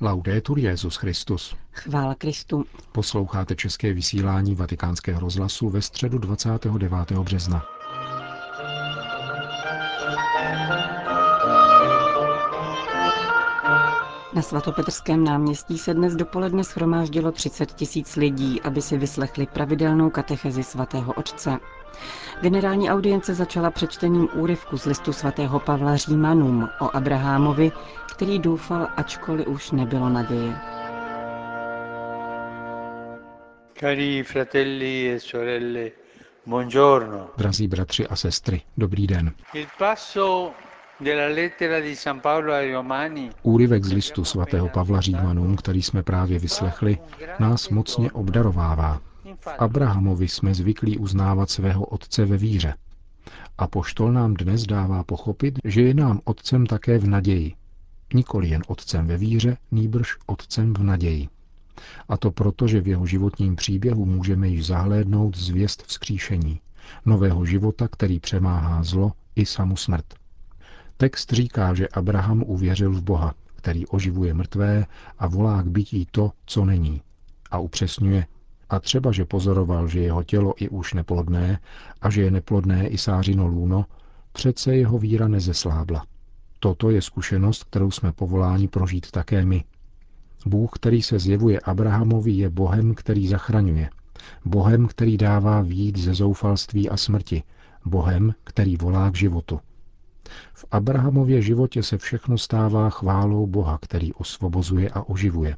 Laudetur Jezus Christus. Chvála Kristu. Posloucháte české vysílání Vatikánského rozhlasu ve středu 29. března. Na svatopetrském náměstí se dnes dopoledne schromáždilo 30 tisíc lidí, aby si vyslechli pravidelnou katechezi svatého otce. Generální audience začala přečtením úryvku z listu svatého Pavla Římanům o Abrahamovi, který doufal, ačkoliv už nebylo naděje. Cari fratelli e sorelle, buongiorno. Drazí bratři a sestry, dobrý den. Il passo della lettera di San Paolo ai Romani Úryvek z listu svatého Pavla Římanům, který jsme právě vyslechli, nás mocně obdarovává. Abrahamovi jsme zvyklí uznávat svého otce ve víře. A poštol nám dnes dává pochopit, že je nám otcem také v naději. Nikoli jen otcem ve víře, nýbrž otcem v naději. A to proto, že v jeho životním příběhu můžeme již zahlédnout zvěst vzkříšení, nového života, který přemáhá zlo i samu smrt. Text říká, že Abraham uvěřil v Boha, který oživuje mrtvé a volá k bytí to, co není. A upřesňuje, a třeba, že pozoroval, že jeho tělo je už neplodné a že je neplodné i sářino lůno, přece jeho víra nezeslábla. Toto je zkušenost, kterou jsme povoláni prožít také my. Bůh, který se zjevuje Abrahamovi, je Bohem, který zachraňuje. Bohem, který dává výjít ze zoufalství a smrti. Bohem, který volá k životu. V Abrahamově životě se všechno stává chválou Boha, který osvobozuje a oživuje.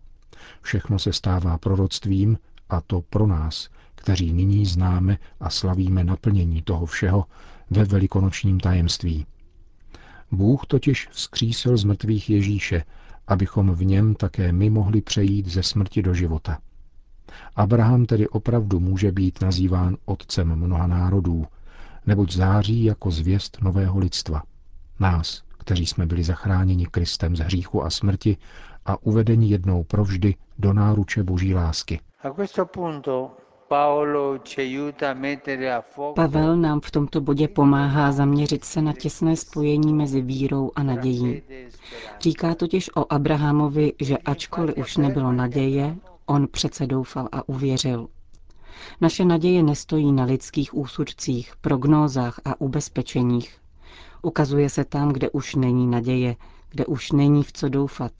Všechno se stává proroctvím, a to pro nás, kteří nyní známe a slavíme naplnění toho všeho ve velikonočním tajemství. Bůh totiž vzkřísil z mrtvých Ježíše, abychom v něm také my mohli přejít ze smrti do života. Abraham tedy opravdu může být nazýván otcem mnoha národů, neboť září jako zvěst nového lidstva. Nás, kteří jsme byli zachráněni Kristem z hříchu a smrti a uvedeni jednou provždy do náruče boží lásky. Pavel nám v tomto bodě pomáhá zaměřit se na těsné spojení mezi vírou a nadějí. Říká totiž o Abrahamovi, že ačkoliv už nebylo naděje, on přece doufal a uvěřil. Naše naděje nestojí na lidských úsudcích, prognózách a ubezpečeních. Ukazuje se tam, kde už není naděje, kde už není v co doufat.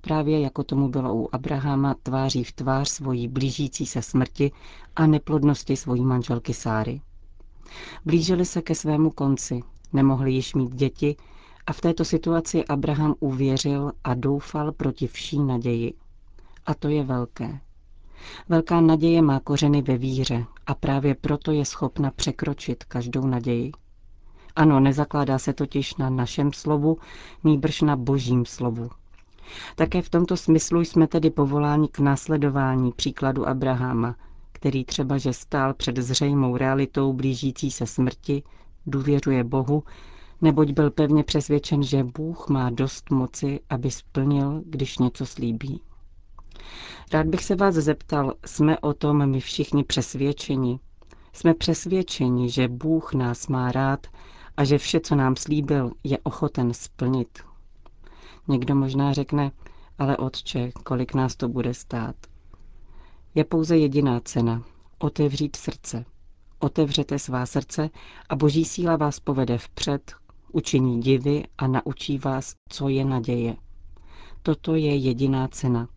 Právě jako tomu bylo u Abrahama tváří v tvář svojí blížící se smrti a neplodnosti svojí manželky Sáry. Blížili se ke svému konci, nemohli již mít děti a v této situaci Abraham uvěřil a doufal proti vší naději. A to je velké. Velká naděje má kořeny ve víře a právě proto je schopna překročit každou naději. Ano, nezakládá se totiž na našem slovu, nýbrž na božím slovu. Také v tomto smyslu jsme tedy povoláni k následování příkladu Abrahama, který třeba, že stál před zřejmou realitou blížící se smrti, důvěřuje Bohu, neboť byl pevně přesvědčen, že Bůh má dost moci, aby splnil, když něco slíbí. Rád bych se vás zeptal, jsme o tom my všichni přesvědčeni. Jsme přesvědčeni, že Bůh nás má rád a že vše, co nám slíbil, je ochoten splnit. Někdo možná řekne, ale otče, kolik nás to bude stát. Je pouze jediná cena. Otevřít srdce. Otevřete svá srdce a boží síla vás povede vpřed, učiní divy a naučí vás, co je naděje. Toto je jediná cena.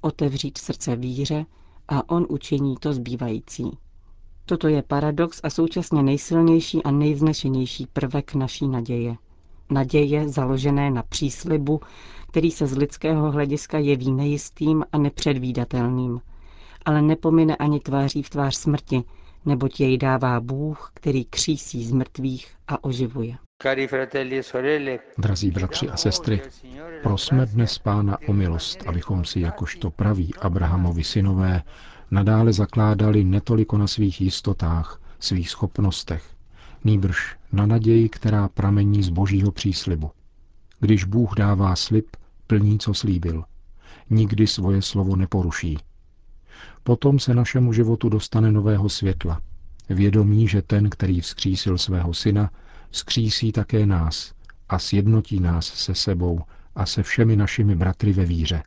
Otevřít srdce víře a on učiní to zbývající. Toto je paradox a současně nejsilnější a nejvznešenější prvek naší naděje. Naděje založené na příslibu, který se z lidského hlediska jeví nejistým a nepředvídatelným, ale nepomine ani tváří v tvář smrti, neboť jej dává Bůh, který křísí z mrtvých a oživuje. E Drazí bratři a sestry, prosme dnes Pána o milost, abychom si jakožto praví Abrahamovi synové nadále zakládali netoliko na svých jistotách, svých schopnostech, nýbrž na naději, která pramení z božího příslibu. Když Bůh dává slib, plní, co slíbil. Nikdy svoje slovo neporuší. Potom se našemu životu dostane nového světla. Vědomí, že ten, který vzkřísil svého syna, vzkřísí také nás a sjednotí nás se sebou a se všemi našimi bratry ve víře.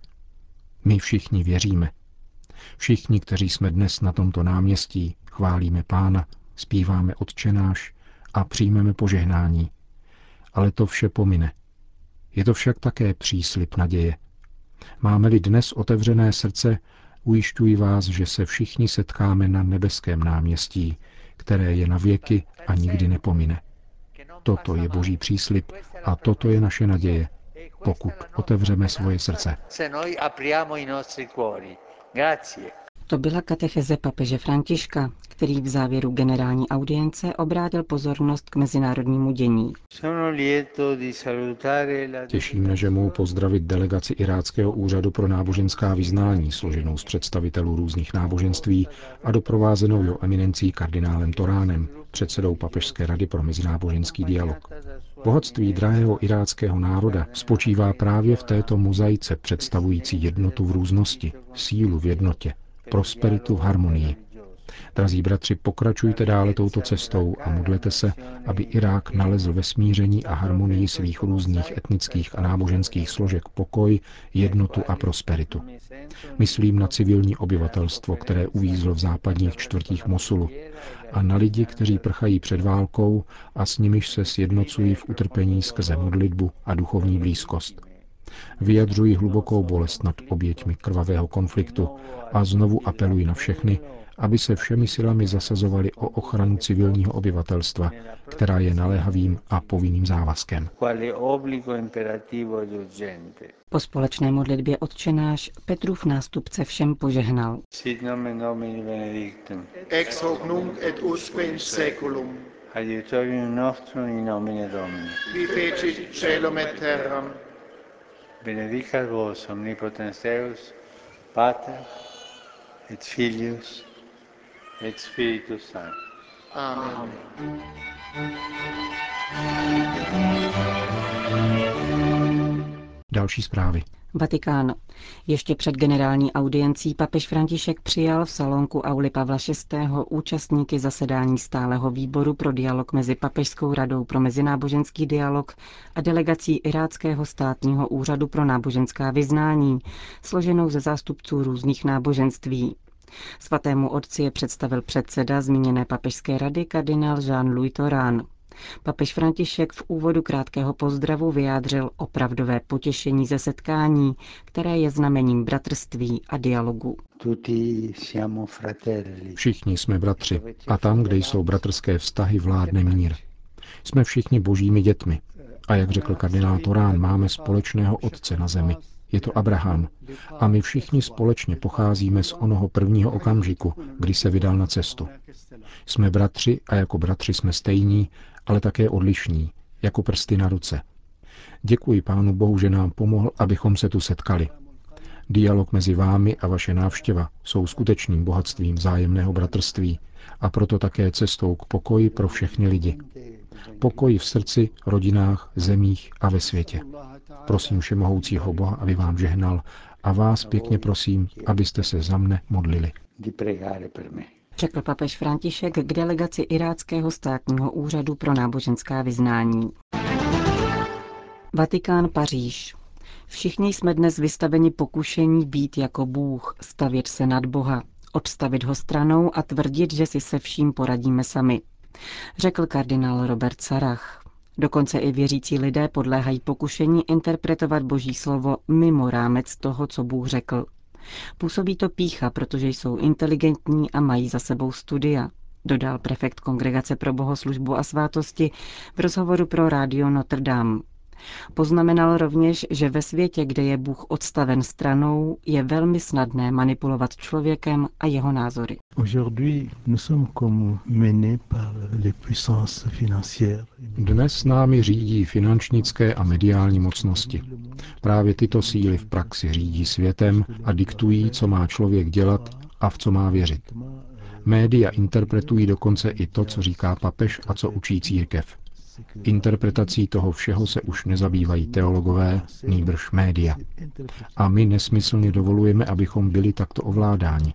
My všichni věříme. Všichni, kteří jsme dnes na tomto náměstí, chválíme Pána, zpíváme odčenáš a přijmeme požehnání. Ale to vše pomine. Je to však také příslip naděje. Máme-li dnes otevřené srdce, ujišťuji vás, že se všichni setkáme na nebeském náměstí, které je na věky a nikdy nepomine. Toto je boží příslip a toto je naše naděje, pokud otevřeme svoje srdce. To byla katecheze papeže Františka, který v závěru generální audience obrátil pozornost k mezinárodnímu dění. Těší mne, že mohu pozdravit delegaci Iráckého úřadu pro náboženská vyznání, složenou z představitelů různých náboženství a doprovázenou jeho eminencí kardinálem Toránem, předsedou Papežské rady pro mezináboženský dialog. Bohatství drahého iráckého národa spočívá právě v této mozaice představující jednotu v různosti, sílu v jednotě, prosperitu v harmonii. Drazí bratři, pokračujte dále touto cestou a modlete se, aby Irák nalezl ve smíření a harmonii svých různých etnických a náboženských složek pokoj, jednotu a prosperitu. Myslím na civilní obyvatelstvo, které uvízlo v západních čtvrtích Mosulu a na lidi, kteří prchají před válkou a s nimiž se sjednocují v utrpení skrze modlitbu a duchovní blízkost. Vyjadřují hlubokou bolest nad oběťmi krvavého konfliktu a znovu apelují na všechny, aby se všemi silami zasazovali o ochranu civilního obyvatelstva, která je naléhavým a povinným závazkem. Po společné modlitbě odčenáš Petrův nástupce všem požehnal. Sit nomen Domini benedictum. ex hoc nunc et usque in seculum, Adiutorium nostrum in nomine Domini. qui feci celum et terram, Benedicat vos omnipotens Deus, Pater et Filius et Spiritus Sanctus. Amen. Další zprávy. Vatikán. Ještě před generální audiencí papež František přijal v salonku Auli Pavla VI. účastníky zasedání stáleho výboru pro dialog mezi Papežskou radou pro mezináboženský dialog a delegací Iráckého státního úřadu pro náboženská vyznání, složenou ze zástupců různých náboženství. Svatému otci je představil předseda zmíněné papežské rady kardinál Jean-Louis Torán. Papež František v úvodu krátkého pozdravu vyjádřil opravdové potěšení ze setkání, které je znamením bratrství a dialogu. Tutti siamo fratelli. Všichni jsme bratři a tam, kde jsou bratrské vztahy, vládne mír. Jsme všichni božími dětmi. A jak řekl kardinál Torán, máme společného otce na zemi. Je to Abraham. A my všichni společně pocházíme z onoho prvního okamžiku, kdy se vydal na cestu. Jsme bratři a jako bratři jsme stejní, ale také odlišní, jako prsty na ruce. Děkuji Pánu Bohu, že nám pomohl, abychom se tu setkali. Dialog mezi vámi a vaše návštěva jsou skutečným bohatstvím vzájemného bratrství a proto také cestou k pokoji pro všechny lidi. Pokoji v srdci, rodinách, zemích a ve světě. Prosím Všemohoucího Boha, aby vám žehnal a vás pěkně prosím, abyste se za mne modlili. Di pregare per me. Řekl papež František k delegaci Iráckého státního úřadu pro náboženská vyznání. Vatikán Paříž. Všichni jsme dnes vystaveni pokušení být jako Bůh, stavět se nad Boha, odstavit ho stranou a tvrdit, že si se vším poradíme sami, řekl kardinál Robert Sarach. Dokonce i věřící lidé podléhají pokušení interpretovat Boží slovo mimo rámec toho, co Bůh řekl. Působí to pícha, protože jsou inteligentní a mají za sebou studia, dodal prefekt Kongregace pro bohoslužbu a svátosti v rozhovoru pro rádio Notre Dame. Poznamenal rovněž, že ve světě, kde je Bůh odstaven stranou, je velmi snadné manipulovat člověkem a jeho názory. Aujourd'hui, nous sommes comme menés par les puissances financières. Dnes námi řídí finančnické a mediální mocnosti. Právě tyto síly v praxi řídí světem a diktují, co má člověk dělat a v co má věřit. Média interpretují dokonce i to, co říká papež a co učí církev. Interpretací toho všeho se už nezabývají teologové, nýbrž média. A my nesmyslně dovolujeme, abychom byli takto ovládáni.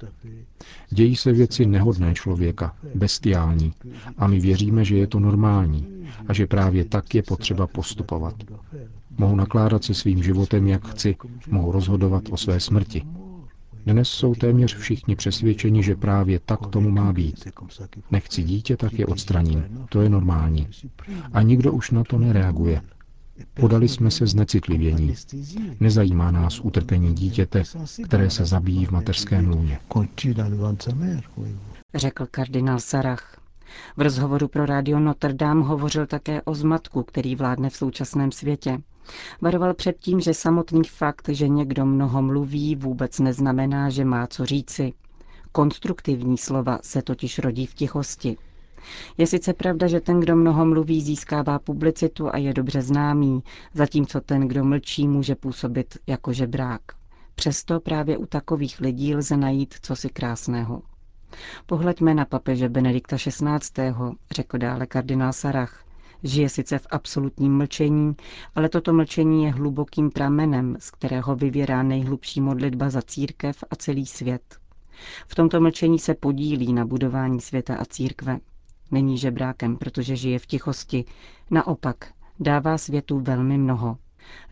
Dějí se věci nehodné člověka, bestiální, a my věříme, že je to normální a že právě tak je potřeba postupovat. Mohu nakládat se svým životem, jak chci, mohu rozhodovat o své smrti. Dnes jsou téměř všichni přesvědčeni, že právě tak tomu má být. Nechci dítě, tak je odstraním. To je normální. A nikdo už na to nereaguje. Podali jsme se znecitlivění. Nezajímá nás utrpení dítěte, které se zabíjí v mateřském lůně. Řekl kardinál Sarach. V rozhovoru pro rádio Notre Dame hovořil také o zmatku, který vládne v současném světě. Varoval před tím, že samotný fakt, že někdo mnoho mluví, vůbec neznamená, že má co říci. Konstruktivní slova se totiž rodí v tichosti. Je sice pravda, že ten, kdo mnoho mluví, získává publicitu a je dobře známý, zatímco ten, kdo mlčí, může působit jako žebrák. Přesto právě u takových lidí lze najít cosi krásného. Pohleďme na papeže Benedikta XVI., řekl dále kardinál Sarach. Žije sice v absolutním mlčení, ale toto mlčení je hlubokým pramenem, z kterého vyvěrá nejhlubší modlitba za církev a celý svět. V tomto mlčení se podílí na budování světa a církve. Není žebrákem, protože žije v tichosti. Naopak, dává světu velmi mnoho,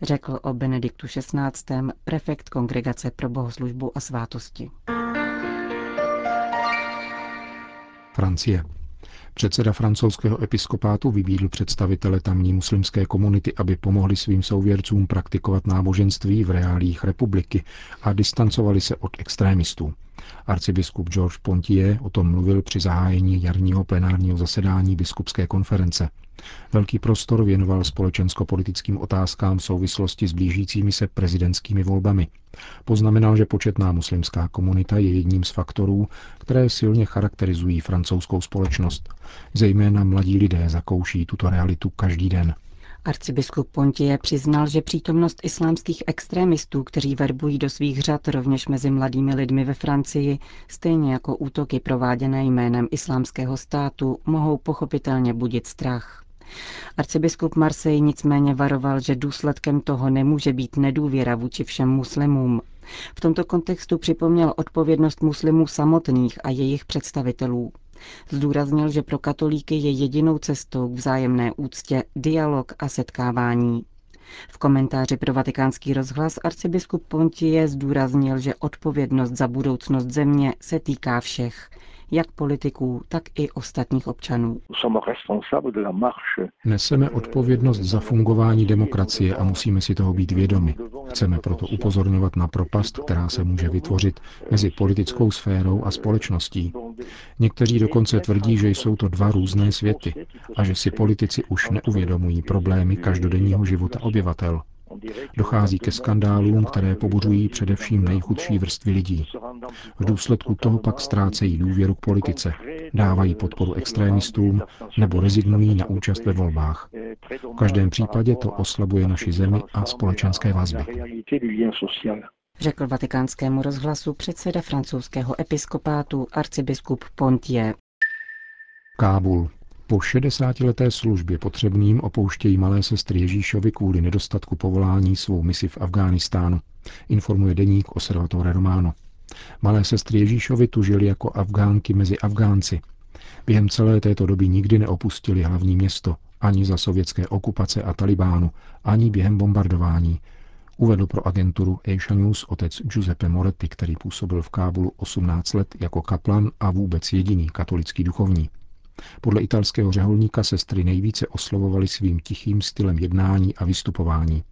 řekl o Benediktu XVI. prefekt Kongregace pro bohoslužbu a svátosti. Francie. Předseda francouzského episkopátu vybídl představitele tamní muslimské komunity, aby pomohli svým souvěrcům praktikovat náboženství v reálích republiky a distancovali se od extrémistů. Arcibiskup Georges Pontier o tom mluvil při zahájení jarního plenárního zasedání biskupské konference. Velký prostor věnoval společensko-politickým otázkám v souvislosti s blížícími se prezidentskými volbami. Poznamenal, že početná muslimská komunita je jedním z faktorů, které silně charakterizují francouzskou společnost. Zejména mladí lidé zakouší tuto realitu každý den. Arcibiskup Pontie přiznal, že přítomnost islámských extrémistů, kteří verbují do svých řad rovněž mezi mladými lidmi ve Francii, stejně jako útoky prováděné jménem islámského státu, mohou pochopitelně budit strach. Arcibiskup Marseille nicméně varoval, že důsledkem toho nemůže být nedůvěra vůči všem muslimům. V tomto kontextu připomněl odpovědnost muslimů samotných a jejich představitelů. Zdůraznil, že pro katolíky je jedinou cestou k vzájemné úctě dialog a setkávání. V komentáři pro vatikánský rozhlas arcibiskup Pontie zdůraznil, že odpovědnost za budoucnost země se týká všech, jak politiků, tak i ostatních občanů. Neseme odpovědnost za fungování demokracie a musíme si toho být vědomi. Chceme proto upozorňovat na propast, která se může vytvořit mezi politickou sférou a společností. Někteří dokonce tvrdí, že jsou to dva různé světy a že si politici už neuvědomují problémy každodenního života obyvatel. Dochází ke skandálům, které pobuřují především nejchudší vrstvy lidí. V důsledku toho pak ztrácejí důvěru k politice, dávají podporu extrémistům nebo rezignují na účast ve volbách. V každém případě to oslabuje naši zemi a společenské vazby. Řekl vatikánskému rozhlasu předseda francouzského episkopátu arcibiskup Pontier. Kábul. Po 60-leté službě potřebným opouštějí malé sestry Ježíšovi kvůli nedostatku povolání svou misi v Afghánistánu, informuje deník Observatore Romano. Malé sestry Ježíšovi tu žili jako Afgánky mezi Afgánci. Během celé této doby nikdy neopustili hlavní město, ani za sovětské okupace a Talibánu, ani během bombardování, uvedl pro agenturu Asia News otec Giuseppe Moretti, který působil v Kábulu 18 let jako kaplan a vůbec jediný katolický duchovní. Podle italského řeholníka sestry nejvíce oslovovali svým tichým stylem jednání a vystupování.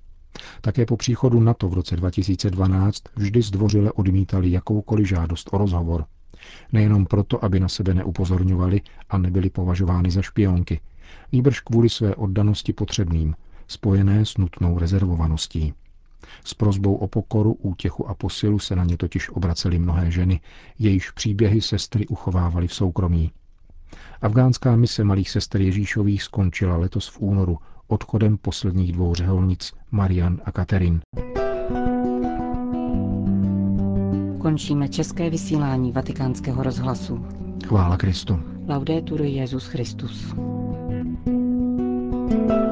Také po příchodu NATO v roce 2012 vždy zdvořile odmítali jakoukoliv žádost o rozhovor. Nejenom proto, aby na sebe neupozorňovali a nebyly považovány za špionky, nýbrž kvůli své oddanosti potřebným, spojené s nutnou rezervovaností. S prozbou o pokoru, útěchu a posilu se na ně totiž obracely mnohé ženy, jejichž příběhy sestry uchovávali v soukromí. Afgánská mise malých sester Ježíšových skončila letos v únoru odchodem posledních dvou řeholnic Marian a Katerin. Končíme české vysílání vatikánského rozhlasu. Chvála Kristu. Laudetur Jezus Christus. thank you